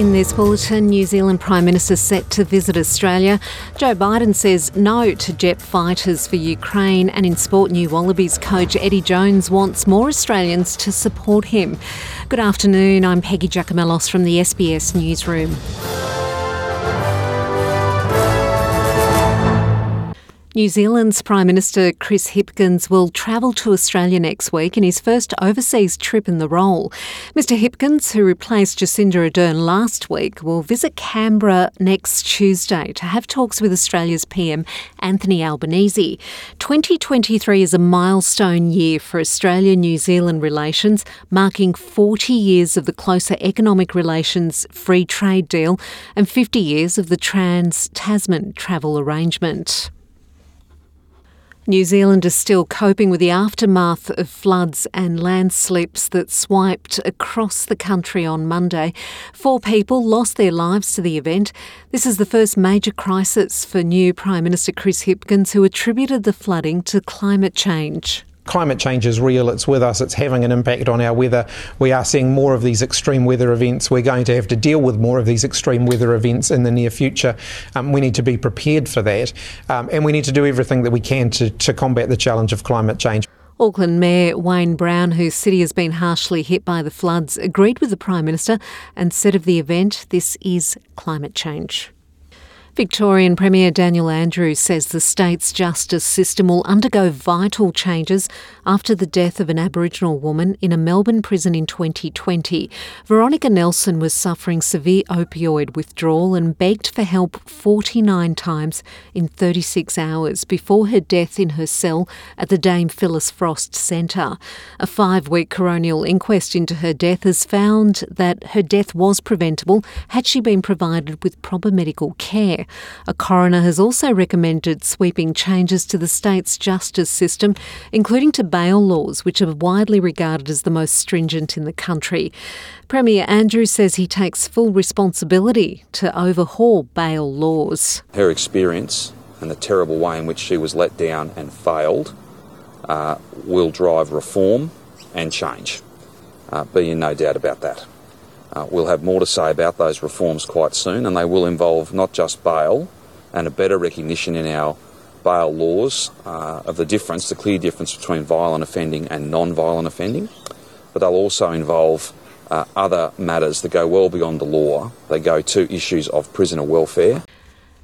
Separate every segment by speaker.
Speaker 1: In this bulletin, New Zealand Prime Minister set to visit Australia. Joe Biden says no to jet fighters for Ukraine. And in sport, New Wallabies coach Eddie Jones wants more Australians to support him. Good afternoon. I'm Peggy Giakoumelos from the SBS Newsroom. New Zealand's Prime Minister Chris Hipkins will travel to Australia next week in his first overseas trip in the role. Mr Hipkins, who replaced Jacinda Ardern last week, will visit Canberra next Tuesday to have talks with Australia's PM Anthony Albanese. 2023 is a milestone year for Australia New Zealand relations, marking 40 years of the closer economic relations free trade deal and 50 years of the Trans Tasman travel arrangement. New Zealand is still coping with the aftermath of floods and landslips that swiped across the country on Monday. Four people lost their lives to the event. This is the first major crisis for new Prime Minister Chris Hipkins, who attributed the flooding to climate change
Speaker 2: climate change is real, it's with us, it's having an impact on our weather. We are seeing more of these extreme weather events. We're going to have to deal with more of these extreme weather events in the near future. Um, we need to be prepared for that, um, and we need to do everything that we can to, to combat the challenge of climate change.
Speaker 1: Auckland Mayor Wayne Brown, whose city has been harshly hit by the floods, agreed with the Prime Minister and said of the event, this is climate change. Victorian Premier Daniel Andrews says the state's justice system will undergo vital changes after the death of an Aboriginal woman in a Melbourne prison in 2020. Veronica Nelson was suffering severe opioid withdrawal and begged for help 49 times in 36 hours before her death in her cell at the Dame Phyllis Frost Centre. A five week coronial inquest into her death has found that her death was preventable had she been provided with proper medical care. A coroner has also recommended sweeping changes to the state's justice system, including to bail laws, which are widely regarded as the most stringent in the country. Premier Andrews says he takes full responsibility to overhaul bail laws.
Speaker 3: Her experience and the terrible way in which she was let down and failed uh, will drive reform and change. Uh, be in no doubt about that. Uh, we'll have more to say about those reforms quite soon, and they will involve not just bail and a better recognition in our bail laws uh, of the difference, the clear difference between violent offending and non violent offending, but they'll also involve uh, other matters that go well beyond the law. They go to issues of prisoner welfare.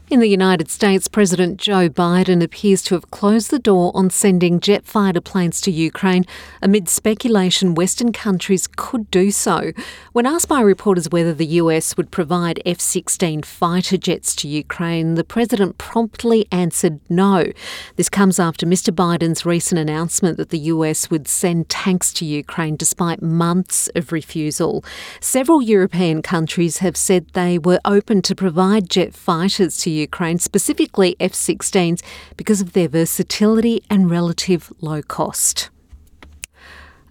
Speaker 1: In the United States, President Joe Biden appears to have closed the door on sending jet fighter planes to Ukraine amid speculation Western countries could do so. When asked by reporters whether the US would provide F 16 fighter jets to Ukraine, the president promptly answered no. This comes after Mr. Biden's recent announcement that the US would send tanks to Ukraine despite months of refusal. Several European countries have said they were open to provide jet fighters to Ukraine, specifically F 16s, because of their versatility and relative low cost.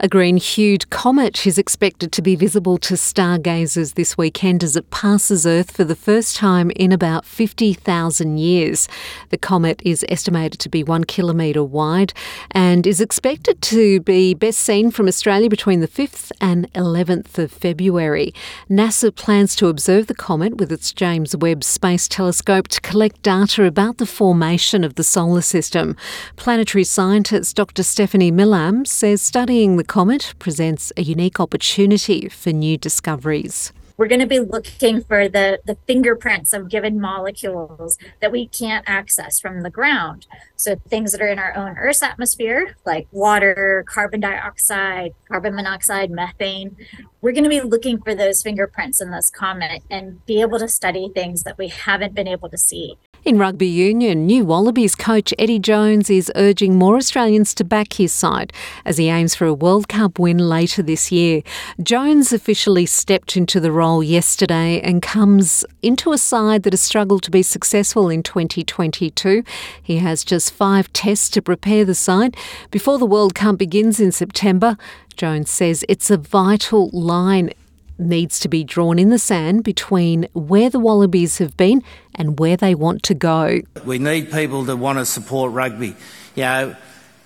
Speaker 1: A green hued comet is expected to be visible to stargazers this weekend as it passes Earth for the first time in about 50,000 years. The comet is estimated to be one kilometre wide and is expected to be best seen from Australia between the 5th and 11th of February. NASA plans to observe the comet with its James Webb Space Telescope to collect data about the formation of the solar system. Planetary scientist Dr. Stephanie Milam says studying the comet presents a unique opportunity for new discoveries.
Speaker 4: We're going to be looking for the, the fingerprints of given molecules that we can't access from the ground. So, things that are in our own Earth's atmosphere, like water, carbon dioxide, carbon monoxide, methane, we're going to be looking for those fingerprints in this comet and be able to study things that we haven't been able to see.
Speaker 1: In rugby union, new Wallabies coach Eddie Jones is urging more Australians to back his side as he aims for a World Cup win later this year. Jones officially stepped into the role yesterday and comes into a side that has struggled to be successful in 2022. He has just five tests to prepare the side before the World Cup begins in September. Jones says it's a vital line needs to be drawn in the sand between where the Wallabies have been and where they want to go.
Speaker 5: We need people to want to support rugby. You know,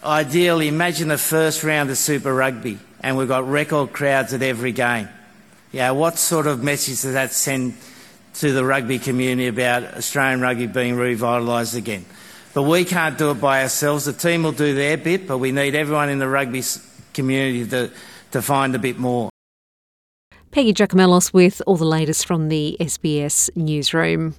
Speaker 5: ideally, imagine the first round of Super Rugby and we've got record crowds at every game. You know, what sort of message does that send to the rugby community about Australian rugby being revitalised again? But we can't do it by ourselves. The team will do their bit, but we need everyone in the rugby community to, to find a bit more.
Speaker 1: Peggy Giakoumelos with all the latest from the SBS newsroom.